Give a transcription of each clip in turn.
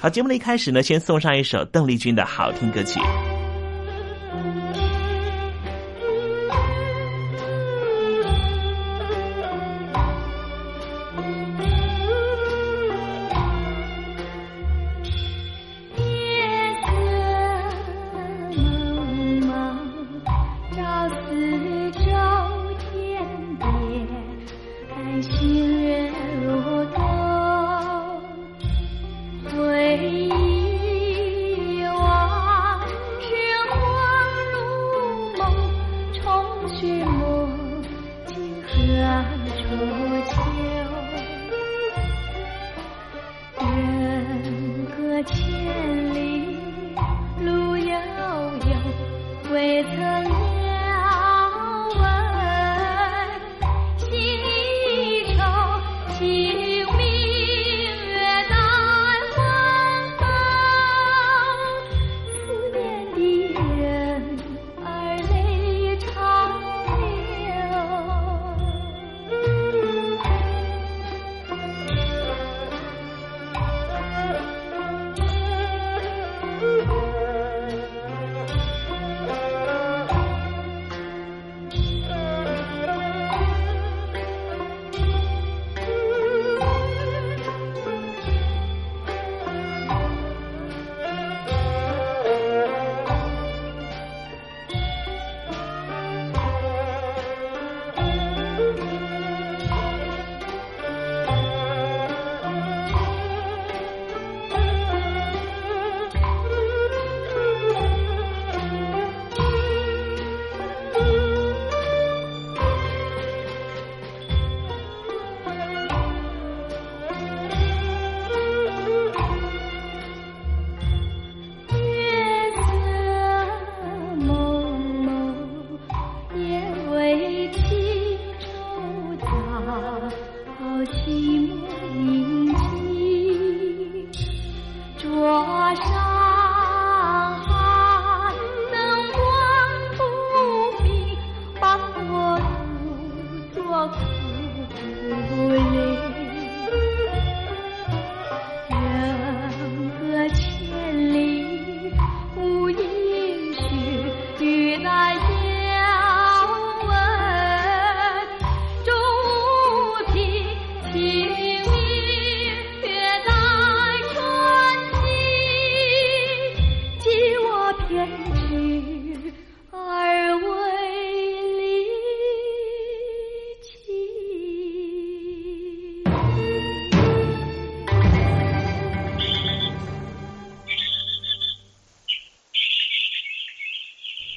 好，节目的一开始呢，先送上一首邓丽君的好听歌曲。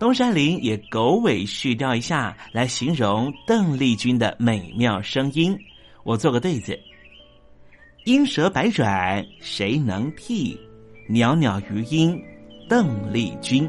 东山林也狗尾续貂一下来形容邓丽君的美妙声音。我做个对子：莺舌百转谁能替？袅袅余音邓丽君。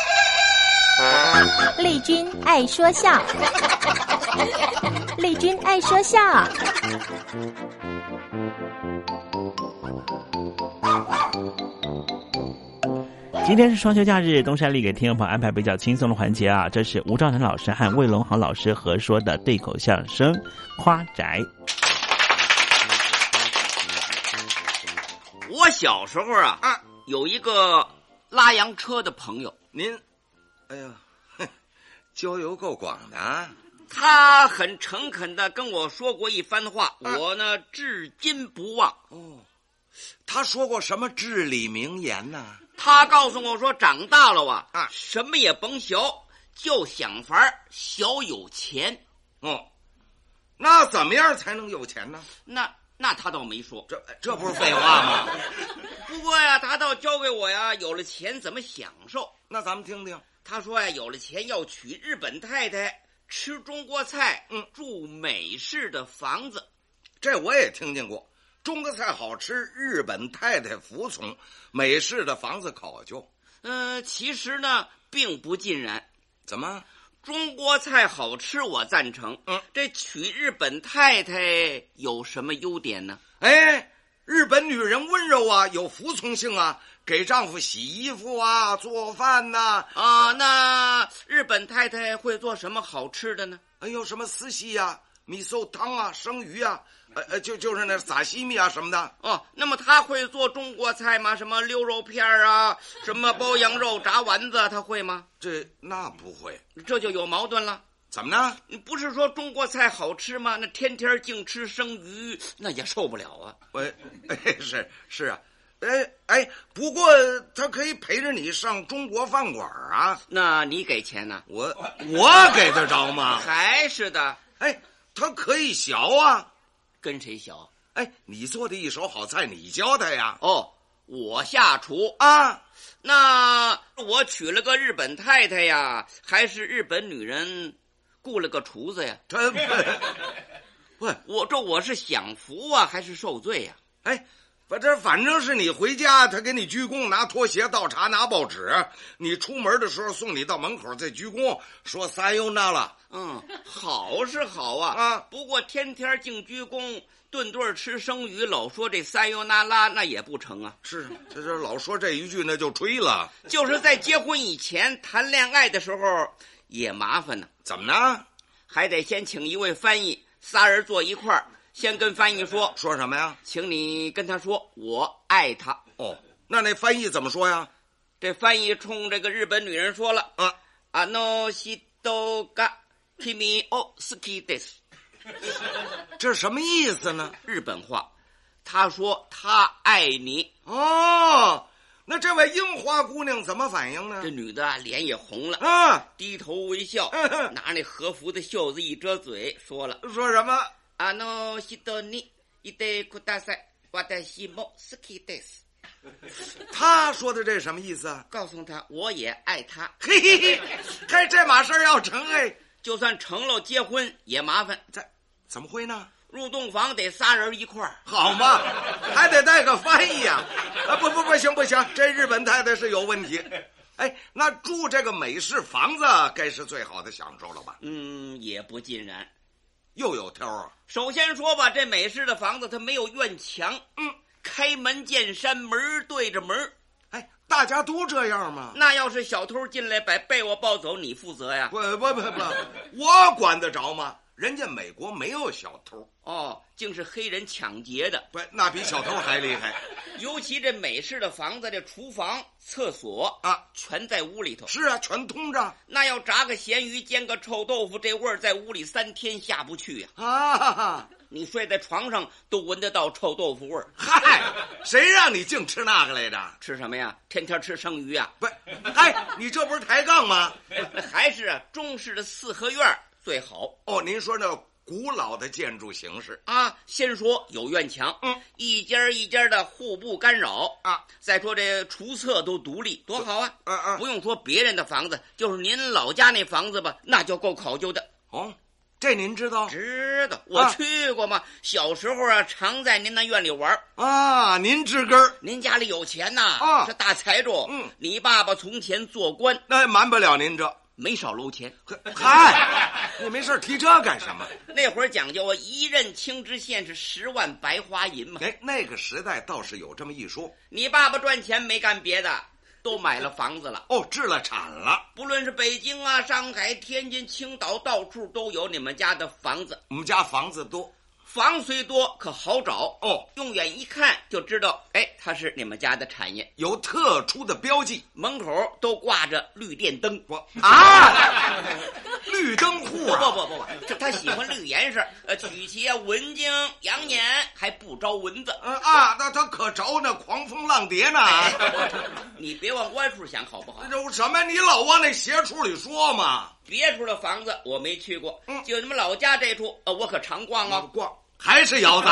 丽君爱说笑，丽君爱说笑。今天是双休假日，东山里给听众朋友安排比较轻松的环节啊，这是吴兆南老师和魏龙豪老师合说的对口相声《夸宅》。我小时候啊，啊有一个拉洋车的朋友，您，哎呀。交友够广的，啊，他很诚恳的跟我说过一番话，我呢至今不忘。哦，他说过什么至理名言呢？他告诉我说，长大了啊，啊，什么也甭学，就想法小有钱。哦，那怎么样才能有钱呢？那那他倒没说，这这不是废话吗？不过呀，他倒教给我呀，有了钱怎么享受。那咱们听听。他说呀，有了钱要娶日本太太，吃中国菜，嗯，住美式的房子。这我也听见过，中国菜好吃，日本太太服从，美式的房子考究。嗯，其实呢，并不尽然。怎么？中国菜好吃，我赞成。嗯，这娶日本太太有什么优点呢？哎，日本女人温柔啊，有服从性啊。给丈夫洗衣服啊，做饭呐啊！那日本太太会做什么好吃的呢？哎呦，什么丝西呀、米寿汤啊、生鱼啊，呃呃，就就是那撒西米啊什么的。哦，那么她会做中国菜吗？什么溜肉片啊，什么包羊肉、炸丸子，她会吗？这那不会，这就有矛盾了。怎么呢？你不是说中国菜好吃吗？那天天净吃生鱼，那也受不了啊！喂，是是啊。哎哎，不过他可以陪着你上中国饭馆啊。那你给钱呢？我我给得着吗？还是的。哎，他可以学啊。跟谁学？哎，你做的一手好菜，你教他呀。哦，我下厨啊。那我娶了个日本太太呀，还是日本女人雇了个厨子呀？真不？喂，我这我是享福啊，还是受罪呀？哎。反正反正是你回家，他给你鞠躬，拿拖鞋倒茶，拿报纸。你出门的时候送你到门口再鞠躬，说撒由那了。嗯，好是好啊啊！不过天天净鞠躬，顿顿吃生鱼，老说这撒由那拉，那也不成啊。是，这这老说这一句，那就吹了。就是在结婚以前谈恋爱的时候也麻烦呢。怎么呢？还得先请一位翻译，仨人坐一块儿。先跟翻译说说什么呀？请你跟他说我爱他。哦，那那翻译怎么说呀？这翻译冲这个日本女人说了啊，あの人が君を好きです。这是什么意思呢？日本话，他说他爱你。哦，那这位樱花姑娘怎么反应呢？这女的脸也红了啊，低头微笑，拿那和服的袖子一遮嘴，说了说什么？ あの人にいてください。私も好きです。 他说的这什么意思啊？告诉他我也爱他。嘿嘿嘿，嘿，这码事儿要成哎，就算成了结婚也麻烦。这怎么会呢？入洞房得仨人一块儿，好嘛，还得带个翻译呀、啊！不不不行不行，这日本太太是有问题。哎，那住这个美式房子该是最好的享受了吧？嗯，也不尽然。 又有挑啊！首先说吧，这美式的房子它没有院墙，嗯，开门见山，门对着门。哎，大家都这样吗？那要是小偷进来把被窝抱走，你负责呀？不不不不，我管得着吗？人家美国没有小偷哦，竟是黑人抢劫的。不，那比小偷还厉害。尤其这美式的房子，这厨房、厕所啊，全在屋里头。是啊，全通着。那要炸个咸鱼、煎个臭豆腐，这味儿在屋里三天下不去呀！啊！你睡在床上都闻得到臭豆腐味儿。嗨，谁让你净吃那个来着？吃什么呀？天天吃生鱼啊？不，哎，你这不是抬杠吗？还是啊，中式的四合院最好哦。您说那古老的建筑形式啊，先说有院墙，嗯，一家一家的互不干扰啊。再说这厨厕都独立，多好啊！嗯嗯，不用说别人的房子，就是您老家那房子吧，那就够考究的。哦，这您知道？知道，我去过嘛。啊、小时候啊，常在您那院里玩啊。您知根儿，您家里有钱呐，啊，是大财主。嗯，你爸爸从前做官，那瞒不了您这。没少搂钱，嗨，你没事提这干什么？那会儿讲究啊，一任青知县是十万白花银嘛。哎，那个时代倒是有这么一说。你爸爸赚钱没干别的，都买了房子了。哦，置了产了。不论是北京啊、上海、天津、青岛，到处都有你们家的房子。我们家房子多。房虽多，可好找哦。用眼一看就知道，哎，它是你们家的产业，有特殊的标记，门口都挂着绿电灯。我啊，绿灯户啊！不不不不，这他喜欢绿颜色，呃，曲奇啊文静养眼，还不招蚊子。嗯啊，那他可招那狂风浪蝶呢。哎、你别往歪处想，好不好？有什么？你老往那邪处里说嘛？别处的房子我没去过，嗯，就你们老家这处，呃，我可常逛啊，逛。还是窑子？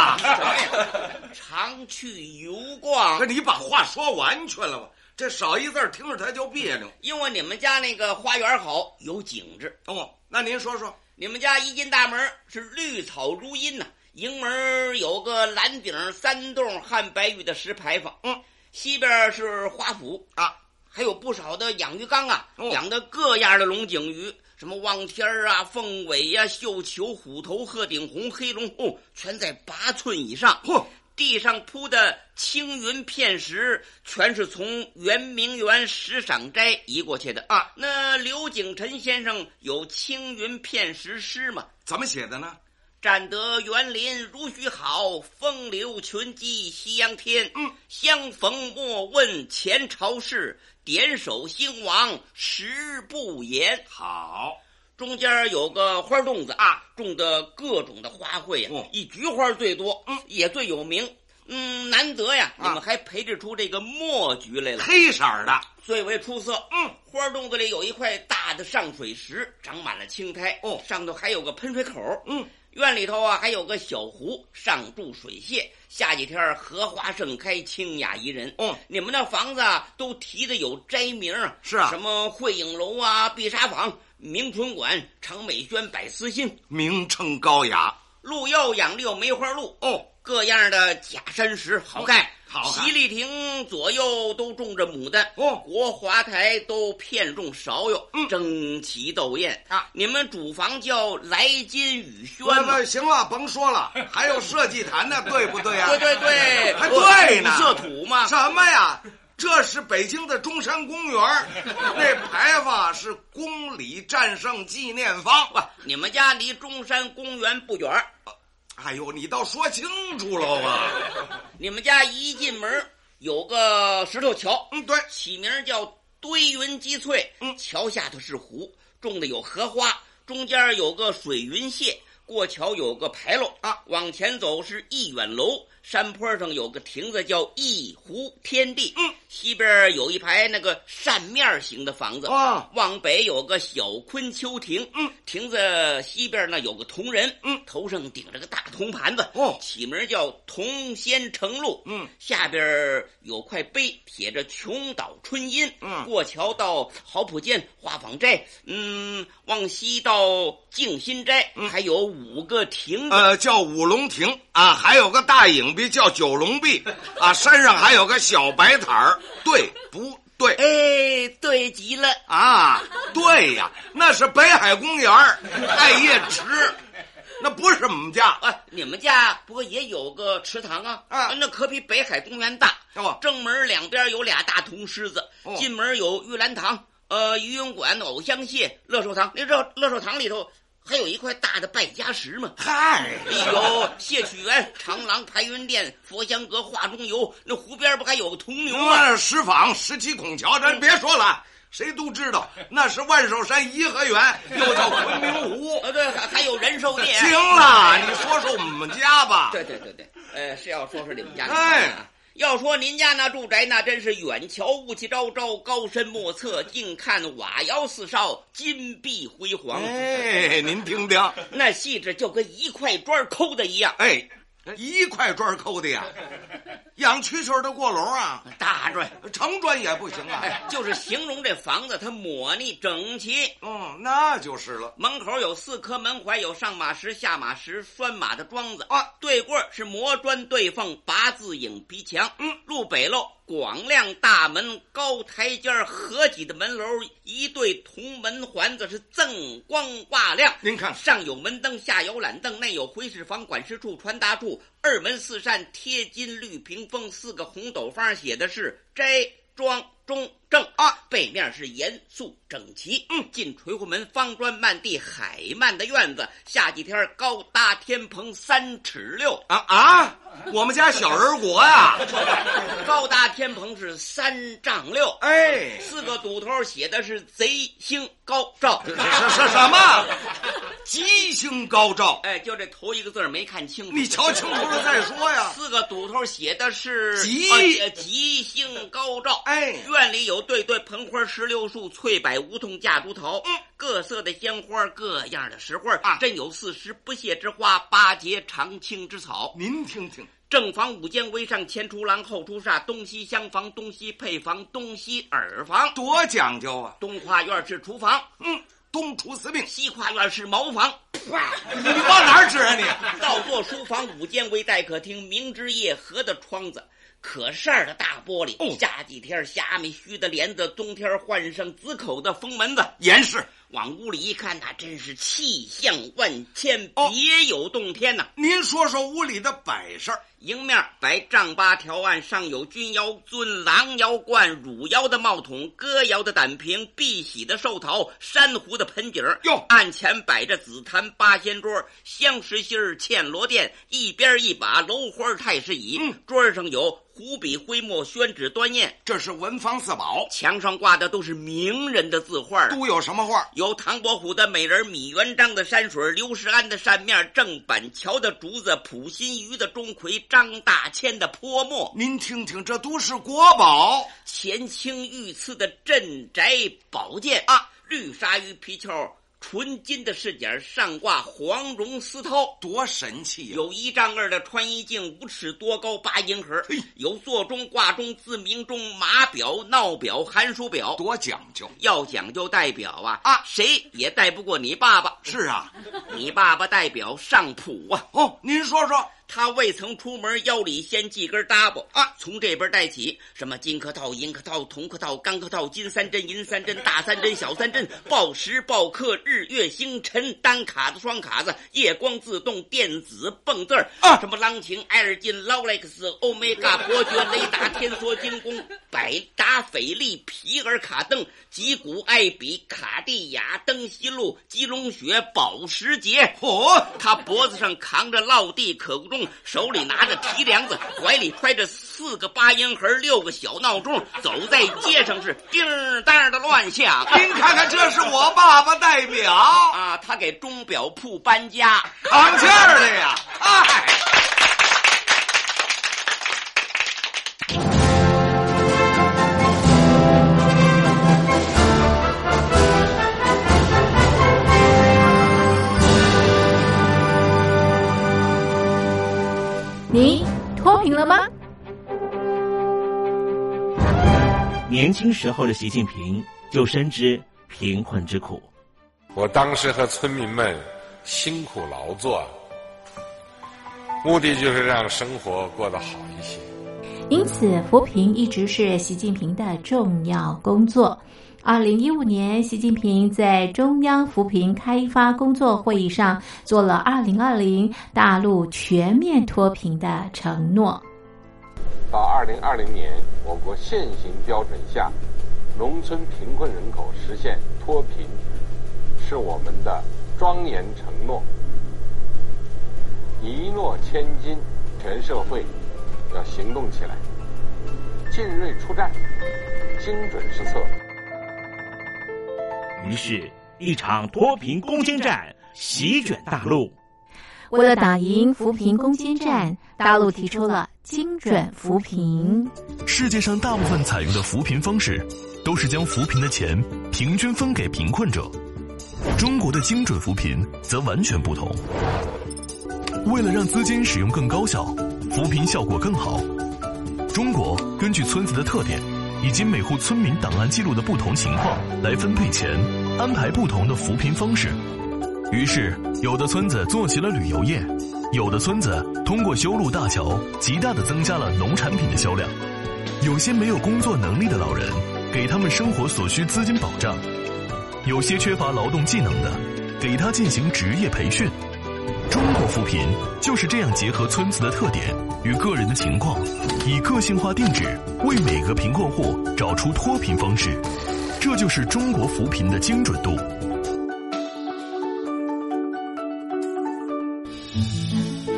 常去游逛。可你把话说完全了吧？这少一字听着他就别扭。因为你们家那个花园好，有景致。哦，那您说说，你们家一进大门是绿草如茵呐、啊，迎门有个蓝顶三栋汉白玉的石牌坊，嗯，西边是花圃啊，还有不少的养鱼缸啊，哦、养的各样的龙井鱼。什么望天啊、凤尾呀、啊、绣球、虎头、鹤顶红、黑龙哦，全在八寸以上。嚯，地上铺的青云片石，全是从圆明园石赏斋移过去的啊。那刘景臣先生有青云片石诗吗？怎么写的呢？占得园林如许好，风流群鸡夕阳天。嗯，相逢莫问前朝事，点首兴亡时不言。好，中间有个花洞子啊，种的各种的花卉呀、啊，嗯、以菊花最多，嗯，也最有名。嗯，难得呀，啊、你们还培植出这个墨菊来了，黑色的，最为出色。嗯，花洞子里有一块大的上水石，长满了青苔。哦，上头还有个喷水口。嗯。院里头啊，还有个小湖，上筑水榭。下几天荷花盛开，清雅宜人。嗯，你们那房子啊，都提的有斋名啊，是啊，什么汇影楼啊、碧沙坊、明春馆、长美轩、百思新，名称高雅。路要养六梅花鹿哦，各样的假山石好看。好看，席立亭左右都种着牡丹，哦，国华台都片种芍药，嗯，争奇斗艳啊！你们主房叫来金雨轩吗？行了，甭说了，还有社稷坛呢，对不对呀、啊？对对对，还对呢，色土嘛？什么呀？这是北京的中山公园，那牌坊是公里战胜纪念坊。不，你们家离中山公园不远。哎呦，你倒说清楚了吧！你们家一进门有个石头桥，嗯，对，起名叫堆云积翠。嗯，桥下头是湖，种的有荷花，中间有个水云榭，过桥有个牌楼啊。往前走是一远楼，山坡上有个亭子叫一湖天地，嗯，西边有一排那个扇面形的房子，啊，往北有个小昆丘亭，嗯，亭子西边呢有个铜人，嗯，头上顶着个大铜盘子，哦，起名叫铜仙成路，嗯，下边有块碑，写着琼岛春阴，嗯，过桥到好普涧花舫寨，嗯，往西到静心斋，还有五个亭子，呃，叫五龙亭啊，还有个大影壁叫九龙壁 啊，山上还有个小白塔儿，对不对？哎，对极了啊，对呀，那是北海公园 艾叶池，那不是我们家哎。你们家不过也有个池塘啊，啊，那可比北海公园大。哦，正门两边有俩大铜狮子，哦、进门有玉兰堂、呃游泳馆、偶像戏、乐寿堂。那这乐寿堂里头还有一块大的败家石嘛？嗨，有谢曲园、长廊、排云殿、佛香阁、画中游。那湖边不还有个铜牛吗？石坊、十七孔桥，咱别说了。谁都知道那是万寿山颐和园，又叫昆明湖。呃，对，还还有仁寿殿。行了，你说说我们家吧。对对对对，呃，是要说说你们家。哎，要说您家那住宅，那真是远瞧雾气昭昭，高深莫测；近看瓦窑四少，金碧辉煌。哎，您听听，那细致就跟一块砖抠的一样。哎。一块砖抠的呀，养蛐蛐的过笼啊，大砖、长砖也不行啊。哎，就是形容这房子它抹腻整齐。嗯，那就是了。门口有四颗门槐，有上马石、下马石、拴马的桩子啊。对过是磨砖对缝、八字影皮墙。嗯，路北喽。广亮大门，高台阶合脊的门楼，一对铜门环子是锃光瓦亮。您看，上有门灯，下有懒凳，内有回事房、管事处、传达处。二门四扇贴金绿屏风，四个红斗方写的是斋庄中正啊，背面是严肃整齐。嗯，进垂户门，方砖漫地，海漫的院子，下几天高搭天棚三尺六啊啊！我们家小人国呀，高搭天棚是三丈六，哎，四个堵头写的是贼星高照，是是什么？吉星高照，哎，就这头一个字没看清楚，你瞧清楚了再说呀。四个堵头写的是吉呃、吉星高照，哎，院里有对对盆花石榴树、翠柏、梧桐、架竹桃，嗯，各色的鲜花，各样的石花啊，真有四时不谢之花，八节常青之草。您听听。正房五间为上，前出廊后出煞，东西厢房，东西配房，东西耳房，多讲究啊！东跨院是厨房，嗯，东厨司令；西跨院是茅房。你往哪儿指啊你？倒座书房，五间为待客厅，明之夜合的窗子。可扇的大玻璃，哦，夏几天虾米须的帘子，冬天换上紫口的封门子，严实。往屋里一看，那真是气象万千，哦、别有洞天呐、啊！您说说屋里的摆设。迎面摆丈八条案，上有君窑尊、狼窑罐、汝窑的帽筒、哥窑的胆瓶、碧玺的寿桃、珊瑚的盆景哟，案前摆着紫檀八仙桌、香石心儿嵌罗垫，一边一把楼花太师椅。嗯，桌上有湖笔、徽墨、宣纸、端砚，这是文房四宝。墙上挂的都是名人的字画，都有什么画？有唐伯虎的美人、米元璋的山水、刘世安的扇面、郑板桥的竹子、普心畬的钟馗、张大千的泼墨。您听听，这都是国宝。乾清御赐的镇宅宝剑啊，绿鲨鱼皮鞘。纯金的饰件上挂黄绒丝绦，多神气呀、啊！有一丈二的穿衣镜，五尺多高，八音盒。有座钟、挂钟、自鸣钟、码表、闹表、寒暑表，多讲究。要讲究戴表啊啊，谁也戴不过你爸爸。是啊，你爸爸戴表上谱啊。哦，您说说。他未曾出门，腰里先系根搭布啊，从这边带起，什么金客套、银客套、铜客套、钢客套、金三针、银三针、大三针、小三针、报时报刻、日月星辰、单卡子、双卡子、夜光自动、电子蹦字儿。啊，什么朗晴、埃尔金、劳莱克斯、欧米伽、伯爵、雷达、天梭、精工、百达翡丽、皮尔卡登、吉古、艾比、卡地亚、登西路、基隆雪、保时捷。嚯、哦，他脖子上扛着落地可不中。手里拿着提梁子，怀里揣着四个八音盒，六个小闹钟，走在街上是叮当的乱响。您看看，这是我爸爸代表啊，他给钟表铺搬家，扛气儿的呀！哎，平了吗？年轻时候的习近平就深知贫困之苦。我当时和村民们辛苦劳作目的就是让生活过得好一些。因此扶贫一直是习近平的重要工作。二零一五年，习近平在中央扶贫开发工作会议上做了二零二零大陆全面脱贫的承诺。到二零二零年，我国现行标准下，农村贫困人口实现脱贫，是我们的庄严承诺。一诺千金，全社会要行动起来，进锐出战，精准施策。于是，一场脱贫攻坚战席卷大陆。为了打赢扶贫攻坚战，大陆提出了精准扶贫。世界上大部分采用的扶贫方式，都是将扶贫的钱平均分给贫困者。中国的精准扶贫则完全不同。为了让资金使用更高效，扶贫效果更好，中国根据村子的特点。以及每户村民档案记录的不同情况来分配钱，安排不同的扶贫方式。于是，有的村子做起了旅游业，有的村子通过修路大桥，极大的增加了农产品的销量。有些没有工作能力的老人，给他们生活所需资金保障；有些缺乏劳动技能的，给他进行职业培训。扶贫就是这样结合村子的特点与个人的情况，以个性化定制为每个贫困户找出脱贫方式，这就是中国扶贫的精准度。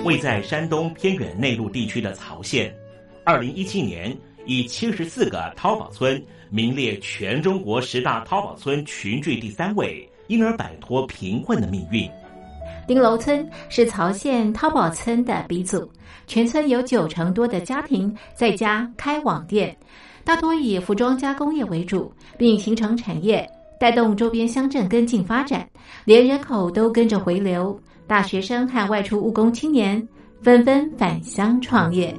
位在山东偏远内陆地区的曹县，二零一七年以七十四个淘宝村名列全中国十大淘宝村群聚第三位，因而摆脱贫困的命运。丁楼村是曹县淘宝村的鼻祖，全村有九成多的家庭在家开网店，大多以服装加工业为主，并形成产业，带动周边乡镇跟进发展，连人口都跟着回流，大学生和外出务工青年纷纷返乡创业。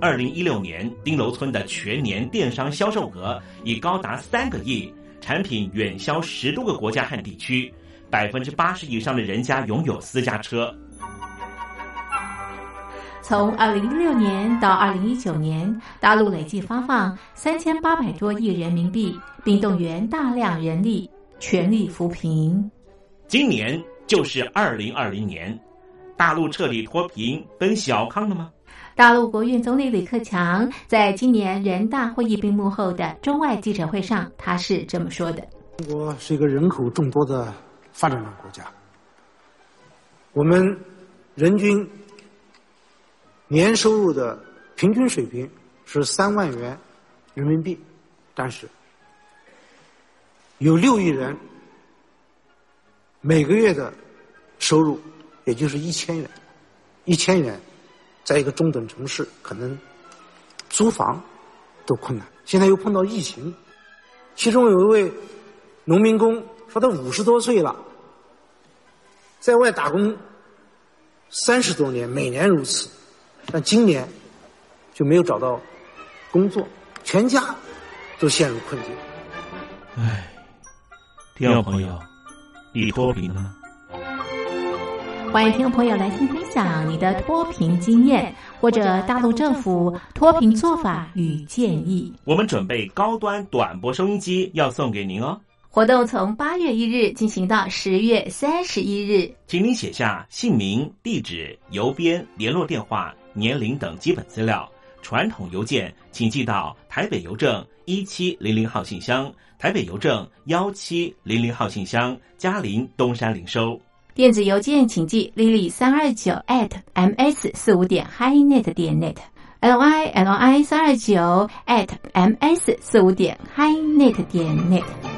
二零一六年，丁楼村的全年电商销售额已高达三个亿，产品远销十多个国家和地区。百分之八十以上的人家拥有私家车。从二零一六年到二零一九年，大陆累计发放三千八百多亿人民币，并动员大量人力全力扶贫。今年就是二零二零年，大陆彻底脱贫奔小康了吗？大陆国务院总理李克强在今年人大会议闭幕后的中外记者会上，他是这么说的：“中国是一个人口众多的。”发展中国家，我们人均年收入的平均水平是三万元人民币，但是有六亿人每个月的收入也就是一千元，一千元在一个中等城市可能租房都困难。现在又碰到疫情，其中有一位农民工说他五十多岁了。在外打工三十多年，每年如此，但今年就没有找到工作，全家都陷入困境。唉，听众朋友，你脱贫了吗？欢迎听众朋友来信分享你的脱贫经验，或者大陆政府脱贫做法与建议。我们准备高端短波收音机要送给您哦。活动从八月一日进行到十月三十一日，请您写下姓名、地址、邮编、联络电话、年龄等基本资料。传统邮件请寄到台北邮政一七零零号信箱，台北邮政幺七零零号信箱，嘉陵东山零收。电子邮件请寄 lily 三二九 at ms 四五点 highnet 点 net，l y l i 三二九 at ms 四五点 highnet 点 net。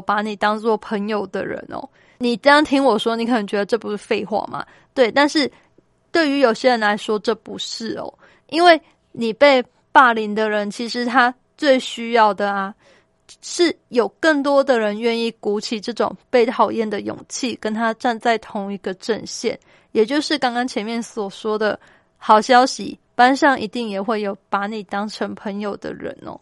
把你当做朋友的人哦，你这样听我说，你可能觉得这不是废话嘛？对，但是对于有些人来说，这不是哦，因为你被霸凌的人，其实他最需要的啊，是有更多的人愿意鼓起这种被讨厌的勇气，跟他站在同一个阵线，也就是刚刚前面所说的好消息，班上一定也会有把你当成朋友的人哦。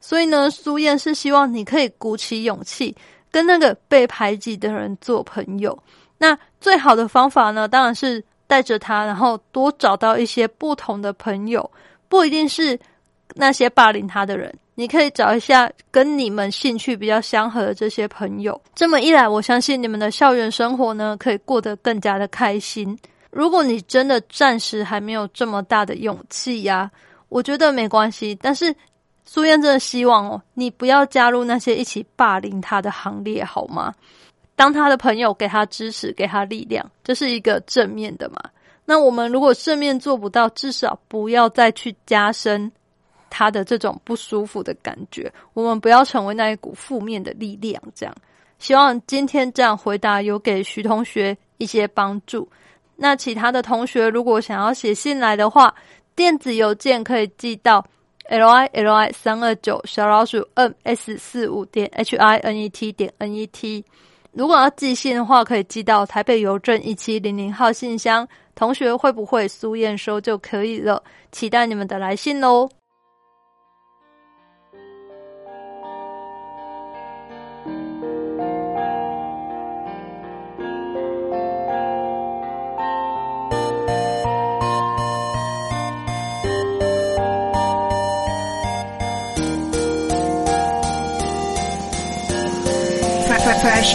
所以呢，苏燕是希望你可以鼓起勇气，跟那个被排挤的人做朋友。那最好的方法呢，当然是带着他，然后多找到一些不同的朋友，不一定是那些霸凌他的人。你可以找一下跟你们兴趣比较相合的这些朋友。这么一来，我相信你们的校园生活呢，可以过得更加的开心。如果你真的暂时还没有这么大的勇气呀，我觉得没关系，但是。苏燕真的希望哦，你不要加入那些一起霸凌他的行列，好吗？当他的朋友，给他支持，给他力量，这是一个正面的嘛？那我们如果正面做不到，至少不要再去加深他的这种不舒服的感觉。我们不要成为那一股负面的力量。这样，希望今天这样回答有给徐同学一些帮助。那其他的同学如果想要写信来的话，电子邮件可以寄到。L i l i 三二九小老鼠 m s 四五点 h i n e t 点 n e t，如果要寄信的话，可以寄到台北邮政一七零零号信箱。同学会不会苏验收就可以了？期待你们的来信哦。这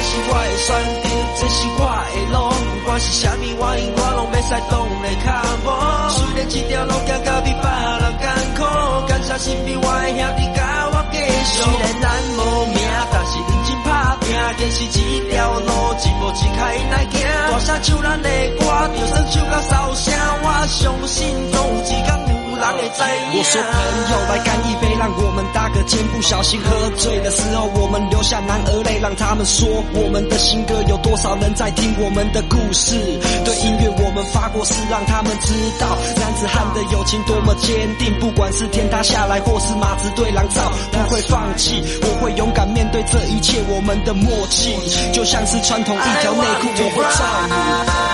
是我的选择，这是我的路，不管是啥物，我永远。使挡的脚步。虽然这条路行到比别人艰苦，感谢身边我的兄弟甲我继续。虽然咱无名，但是认真打拼，坚持这条路一步一开来行。大声唱咱的歌，就算唱到烧声，我相信总有一天。我说朋友来干一杯，让我们搭个肩。不小心喝醉的时候，我们流下男儿泪，让他们说我们的新歌有多少人在听我们的故事。对音乐我们发过誓，让他们知道男子汉的友情多么坚定。不管是天塌下来，或是马子对狼造，不会放弃。我会勇敢面对这一切，我们的默契就像是穿同一条内裤，我会照你。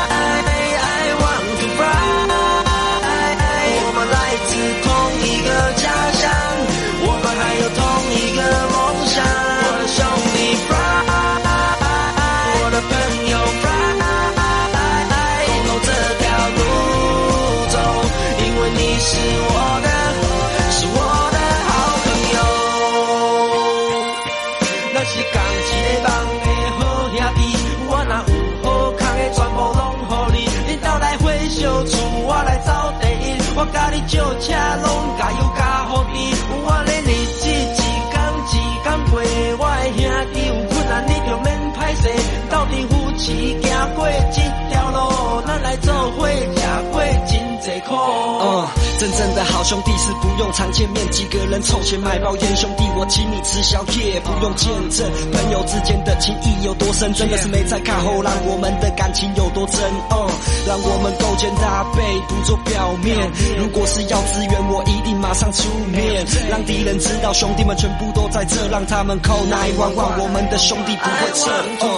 车拢加油加好伊，我的日子一天一天过，我的兄弟有困难你就免歹势，斗阵扶持行过这条路，咱来做伙吃过真济苦。真正的好兄弟是不用常见面，几个人凑钱买包烟，兄弟我请你吃宵夜，不用见证朋友之间的情谊有多深，真的是没在看后浪，我们的感情有多真。嗯，让我们勾肩搭背，不做表面。如果是要支援，我一定马上出面，让敌人知道兄弟们全部都在这，让他们扣那一万万，我们的兄弟不会撤。今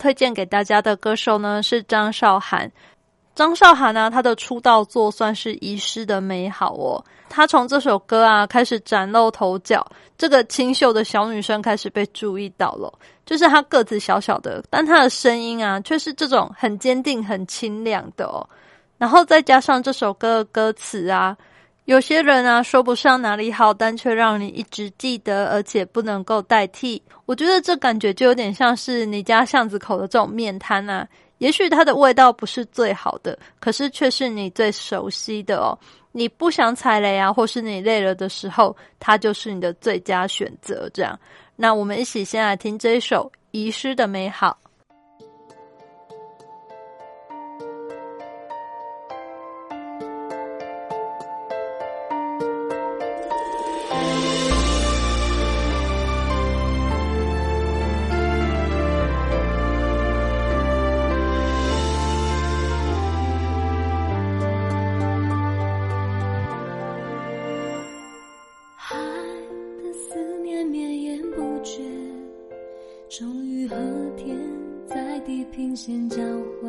推荐给大家的歌手呢是张韶涵。张韶涵呢，她的出道作算是《遗失的美好》哦。她从这首歌啊开始崭露头角，这个清秀的小女生开始被注意到了。就是她个子小小的，但她的声音啊却是这种很坚定、很清亮的哦。然后再加上这首歌的歌词啊。有些人啊，说不上哪里好，但却让你一直记得，而且不能够代替。我觉得这感觉就有点像是你家巷子口的这种面摊啊。也许它的味道不是最好的，可是却是你最熟悉的哦。你不想踩雷啊，或是你累了的时候，它就是你的最佳选择。这样，那我们一起先来听这一首《遗失的美好》。地平线交汇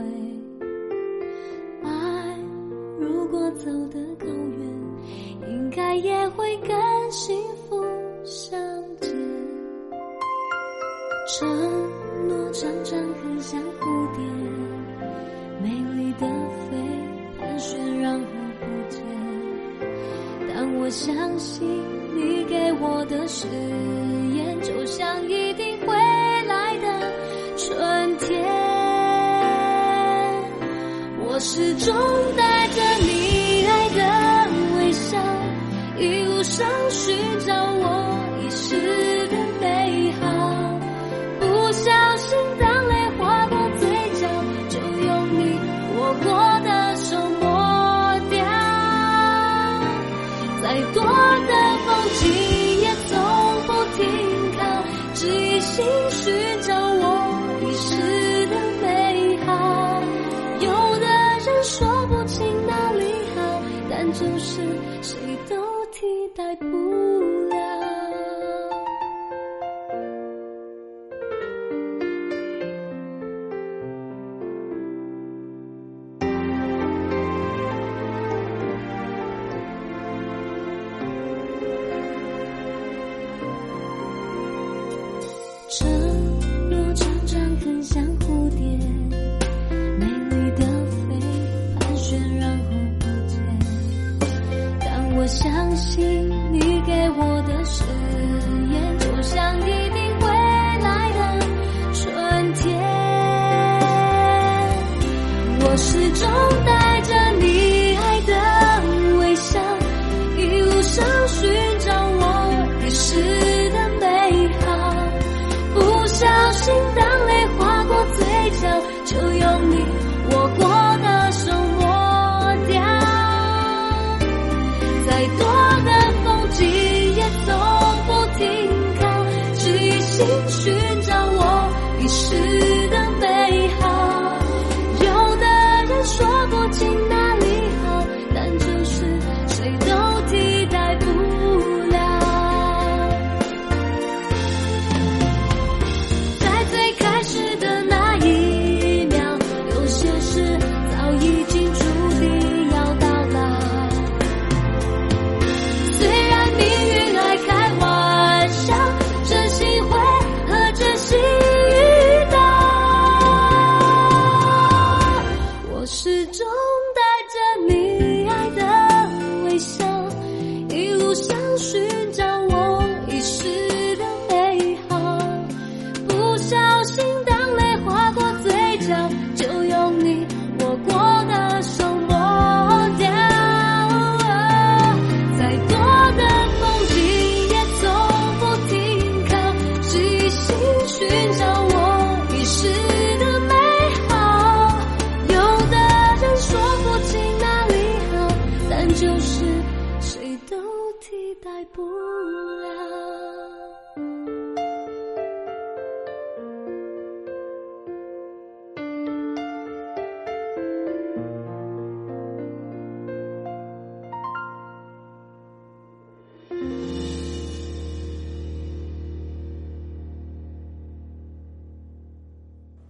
始终在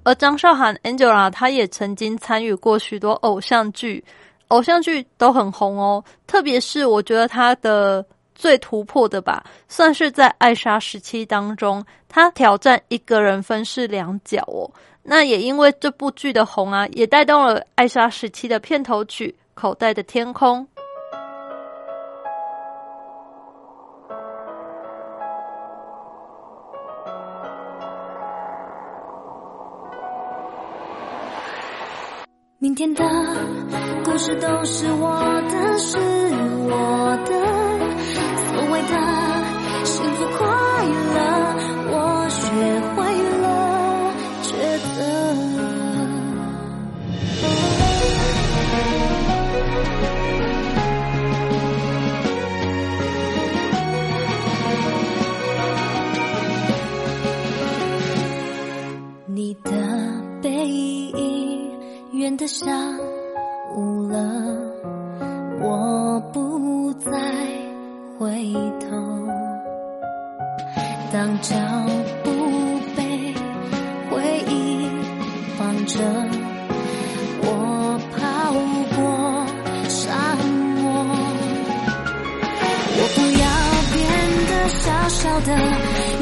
而张韶涵 angela 她也曾经参与过许多偶像剧偶像剧都很红哦特别是我觉得她的最突破的吧算是在艾莎时期当中她挑战一个人分饰两角哦那也因为这部剧的红啊也带动了艾莎时期的片头曲口袋的天空。明天的故事都是我的是我的所谓的幸福远的下午了我不再回头。当脚步被回忆绑着我跑过沙漠我不要变得小小的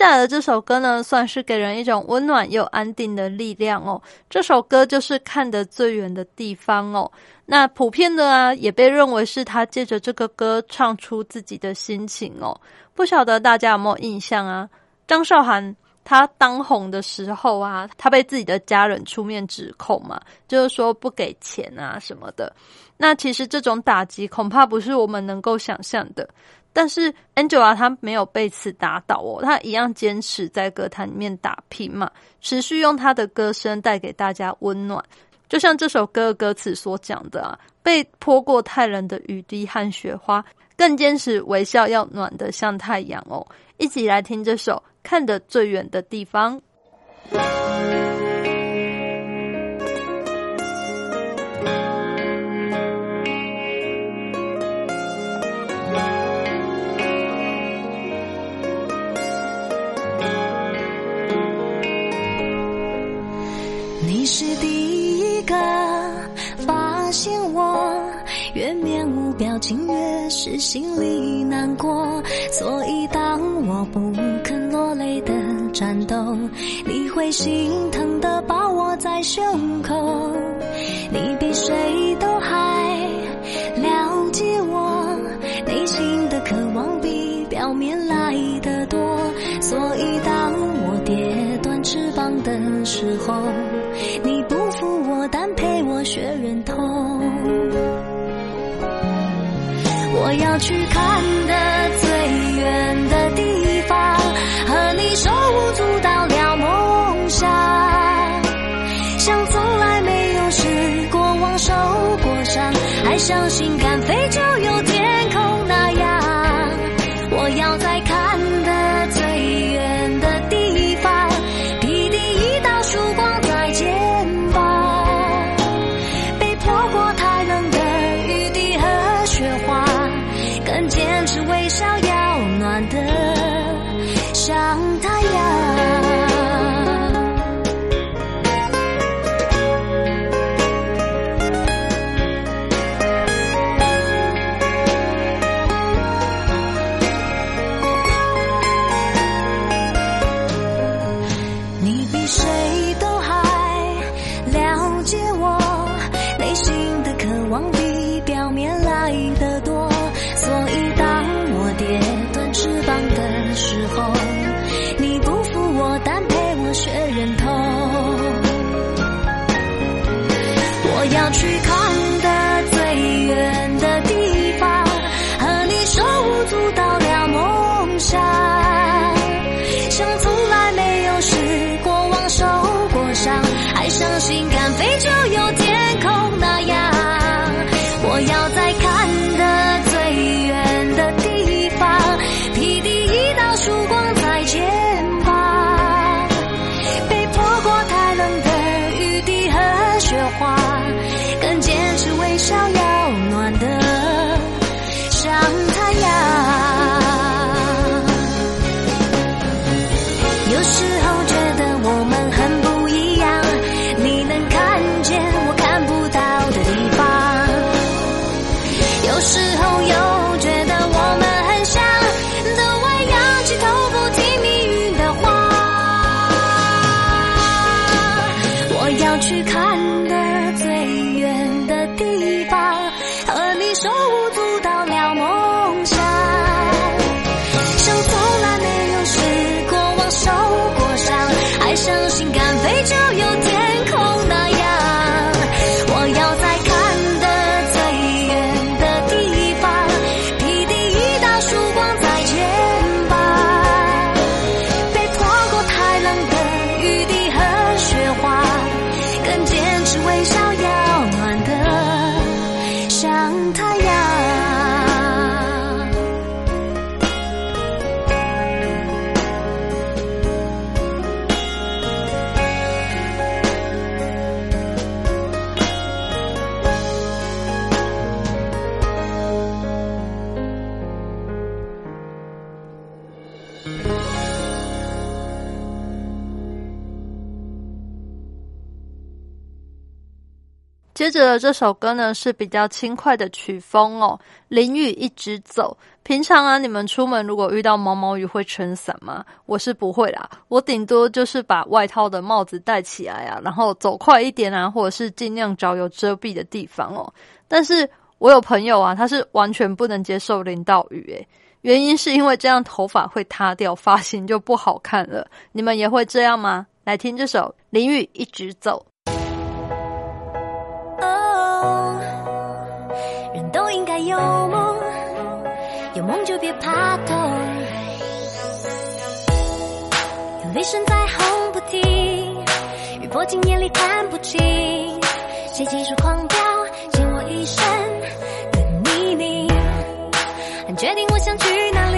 下来的这首歌呢，算是给人一种温暖又安定的力量哦。这首歌就是看得最远的地方哦。那普遍的啊，也被认为是他借着这个歌唱出自己的心情哦。不晓得大家有没有印象啊？张韶涵她当红的时候啊，她被自己的家人出面指控嘛，就是说不给钱啊什么的。那其实这种打击恐怕不是我们能够想象的。但是 Angela 她没有被此打倒哦，她一样坚持在歌坛里面打拼嘛，持续用她的歌声带给大家温暖。就像这首歌歌词所讲的啊，被泼过太冷的雨滴和雪花，更坚持微笑要暖得像太阳哦。一起来听这首《看得最远的地方》。是第一个发现我，越面无表情，越是心里难过。所以当我不肯落泪的战斗，你会心疼的把我在胸口。你比谁都还了解我内心的渴望，比表面来的多。所以当我跌断翅膀的时候，你不负我，但陪我学忍痛。我要去看的最远的地方，和你手舞足蹈聊梦想，像从来没有失过望、受过伤，还相信敢接着这首歌呢是比较轻快的曲风哦，淋雨一直走。平常啊，你们出门如果遇到毛毛雨会撑伞吗？我是不会啦，我顶多就是把外套的帽子戴起来啊，然后走快一点啊，或者是尽量找有遮蔽的地方哦。但是我有朋友啊，他是完全不能接受淋到雨，诶，原因是因为这样头发会塌掉，发型就不好看了。你们也会这样吗？来听这首《淋雨一直走》。有梦，有梦就别怕痛。有雷声在轰不停，雨泼进眼里看不清，谁急速狂飙，溅我一身的泥泞。很决定我想去哪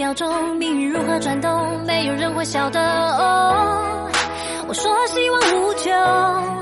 秒钟，命运如何转动，没有人会晓得。哦，我说希望无穷，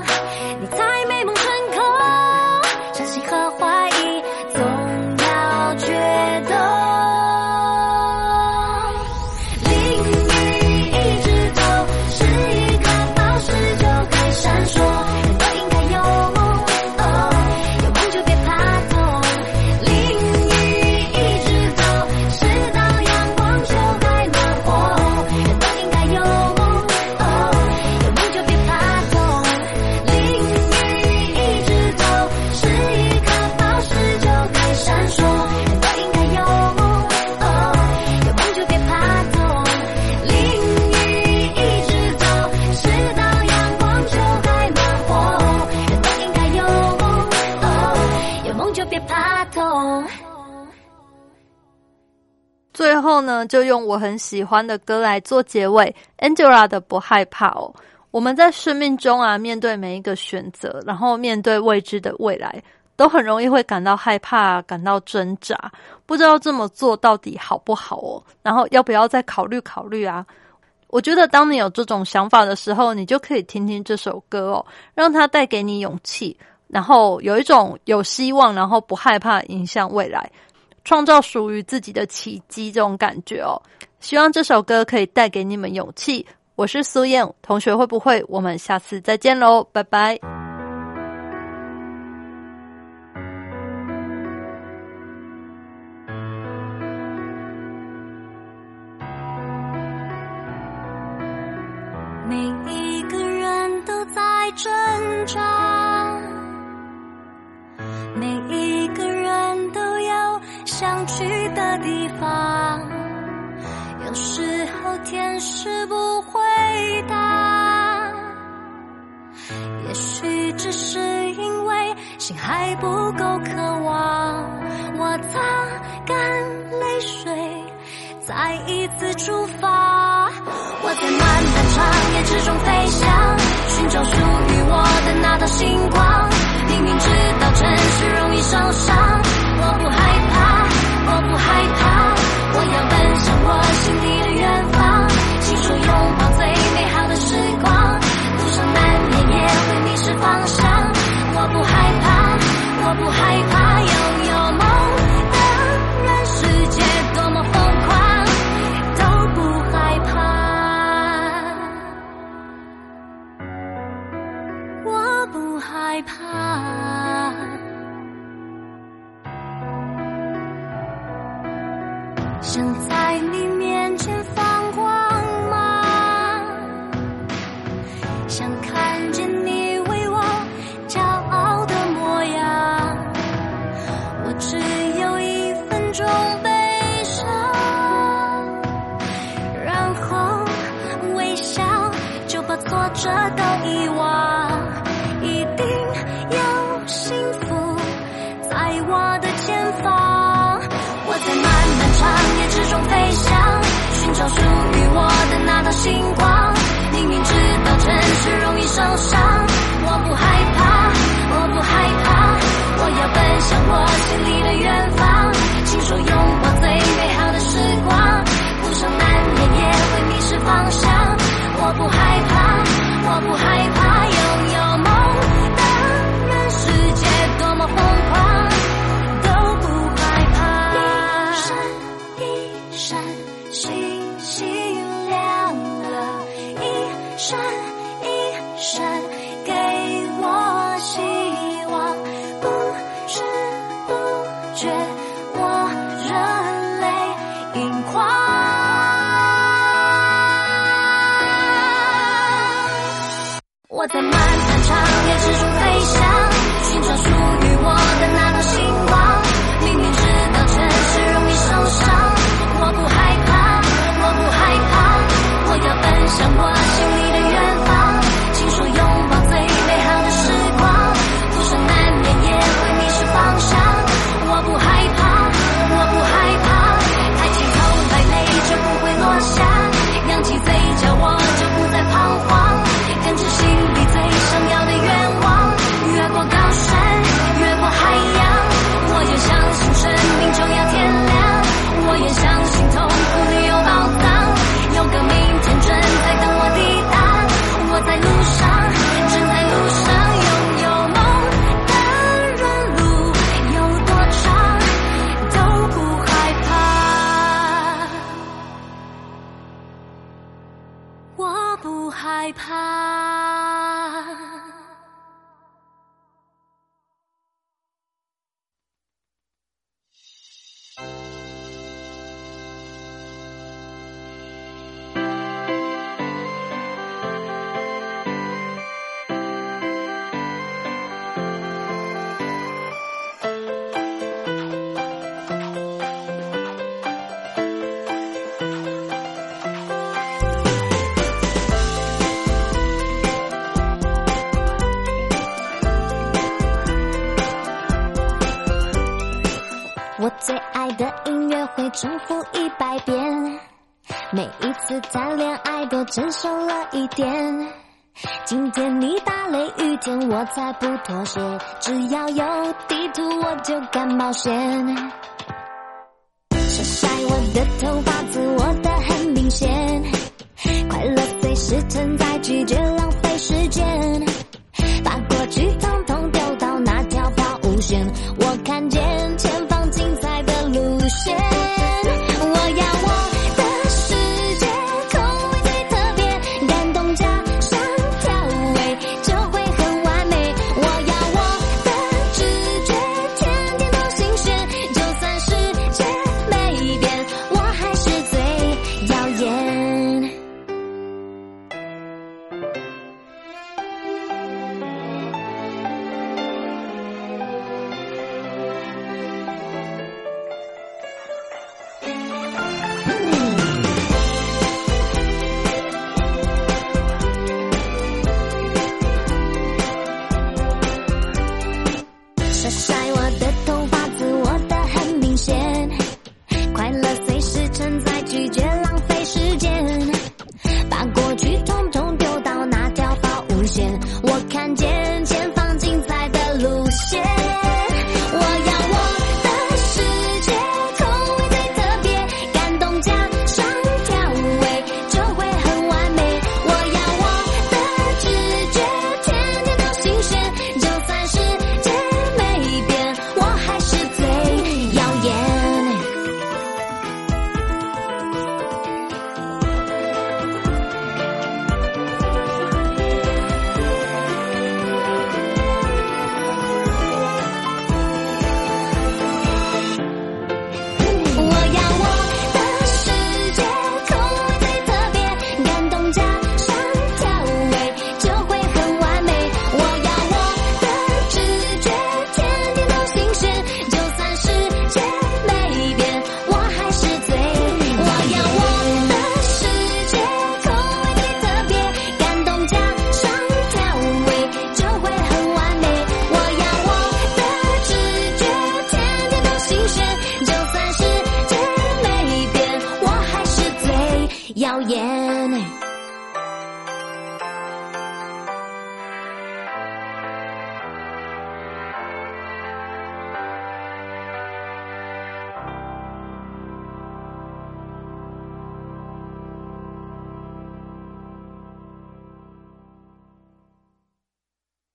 就用我很喜欢的歌来做结尾，Angela 的《不害怕》哦。我们在生命中啊，面对每一个选择，然后面对未知的未来，都很容易会感到害怕，感到挣扎，不知道这么做到底好不好哦。然后要不要再考虑考虑啊？我觉得当你有这种想法的时候，你就可以听听这首歌哦，让它带给你勇气，然后有一种有希望，然后不害怕影响未来。创造属于自己的奇迹，这种感觉哦。希望这首歌可以带给你们勇气。我是苏燕同学，会不会？我们下次再见喽，拜拜。每一个人都在挣扎，想去的地方有时候天使不回答也许只是因为心还不够渴望我擦干泪水再一次出发我在漫漫长夜之中飞翔寻找属于我的那道星光明明知道城市容易受伤我不害怕。想在你面前放光芒想看见你心里的远方，请说。也执着飞翔才不妥协只要有地图我就敢冒险。晒晒我的头发自我的很明显。快乐随时存在拒绝浪费时间。把过去通通丢到那条抛物线